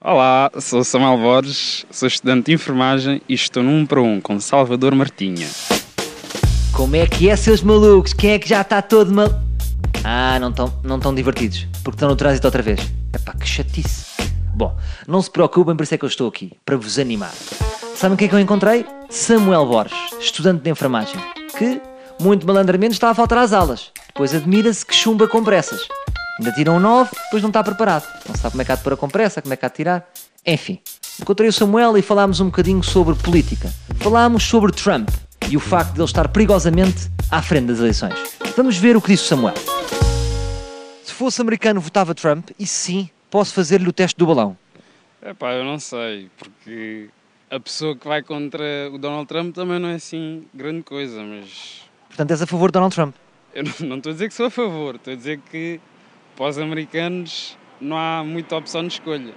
Olá, sou Samuel Borges, sou estudante de enfermagem e estou num para um com Salvador Martinha. Como é que é, seus malucos? Quem é que já está todo mal... Ah, não estão não tão divertidos, porque estão no trânsito outra vez. Epá, que chatice. Bom, não se preocupem, por isso é que eu estou aqui, para vos animar. Sabem quem é que eu encontrei? Samuel Borges, estudante de enfermagem, que, muito malandramente, está a faltar às aulas. Depois admira-se que chumba com pressas. Ainda tira um 9, depois não está preparado. Não sabe como é que há de pôr a compressa, como é que há de tirar. Enfim, encontrei o Samuel e falámos um bocadinho sobre política. Falámos sobre Trump e o facto de ele estar perigosamente à frente das eleições. Vamos ver o que disse o Samuel. Se fosse americano, votava Trump e sim, posso fazer-lhe o teste do balão. É pá, eu não sei, porque a pessoa que vai contra o Donald Trump também não é assim grande coisa, mas Portanto, és a favor de Donald Trump. eu não, não estou a dizer que sou a favor, estou a dizer que para os americanos não há muita opção de escolha.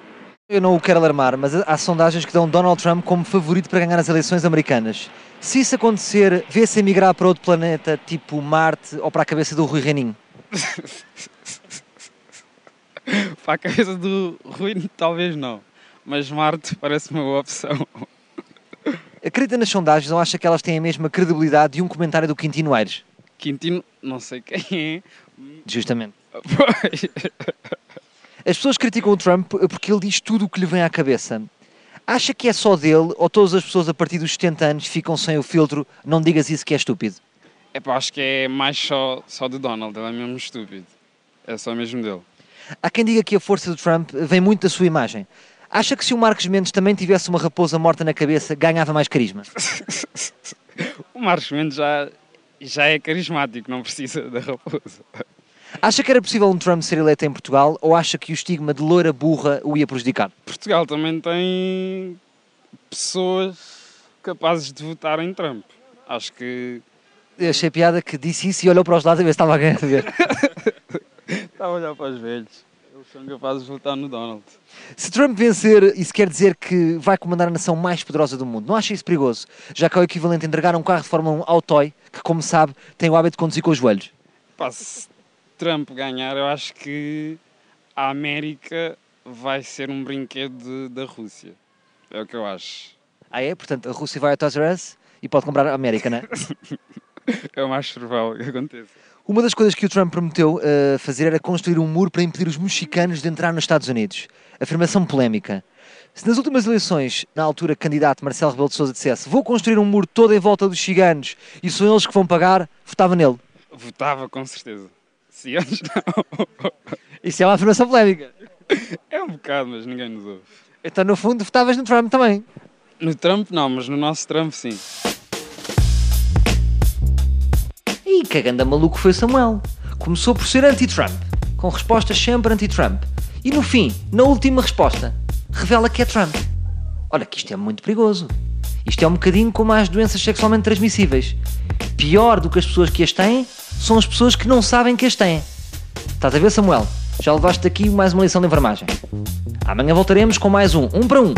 Eu não o quero alarmar, mas há sondagens que dão Donald Trump como favorito para ganhar as eleições americanas. Se isso acontecer, vê-se emigrar para outro planeta, tipo Marte ou para a cabeça do Rui Reninho. Para a cabeça do Rui, talvez não, mas Marte parece uma boa opção. Acredita nas sondagens ou acha que elas têm a mesma credibilidade de um comentário do Quintino Aires? Quintino, não sei quem é, Justamente. As pessoas criticam o Trump porque ele diz tudo o que lhe vem à cabeça. Acha que é só dele ou todas as pessoas a partir dos 70 anos ficam sem o filtro não digas isso que é estúpido? É pá, acho que é mais só, só do Donald, ele é mesmo estúpido. É só mesmo dele. Há quem diga que a força do Trump vem muito da sua imagem. Acha que se o Marcos Mendes também tivesse uma raposa morta na cabeça, ganhava mais carisma? O Marcos Mendes já, já é carismático, não precisa da raposa. Acha que era possível um Trump ser eleito em Portugal ou acha que o estigma de loira burra o ia prejudicar? Portugal também tem pessoas capazes de votar em Trump. Acho que Eu achei piada que disse isso e olhou para os lados a ver se estava alguém a ver. está a olhar para os velhos. Eles são capazes de votar no Donald. Se Trump vencer, isso quer dizer que vai comandar a nação mais poderosa do mundo. Não acha isso perigoso? Já que é o equivalente a entregar um carro de Fórmula 1 ao Toy, que, como sabe, tem o hábito de conduzir com os joelhos. Pá, se Trump ganhar, eu acho que a América vai ser um brinquedo de- da Rússia. É o que eu acho. Ah é? Portanto, a Rússia vai a Toys R Us e pode comprar a América, não é? É o mais provável que aconteça. Uma das coisas que o Trump prometeu eh, fazer era construir um muro para impedir os mexicanos de entrar nos Estados Unidos. Afirmação polémica. Se nas últimas eleições, na altura candidato Marcelo Rebelo de Sousa dissesse vou construir um muro todo em volta dos ciganos e são eles que vão pagar, votava nele. Votava com certeza. Se antes não. Isso é uma afirmação polémica. É um bocado, mas ninguém nos ouve. Então, no fundo, votavas no Trump também. No Trump não, mas no nosso Trump sim. E cagando a maluco foi o Samuel. Começou por ser anti-Trump, com respostas sempre anti-Trump. E no fim, na última resposta, revela que é Trump. Olha que isto é muito perigoso. Isto é um bocadinho como as doenças sexualmente transmissíveis. Pior do que as pessoas que as têm são as pessoas que não sabem que as têm. Estás a ver, Samuel? Já levaste aqui mais uma lição de enfermagem. Amanhã voltaremos com mais um, um para um.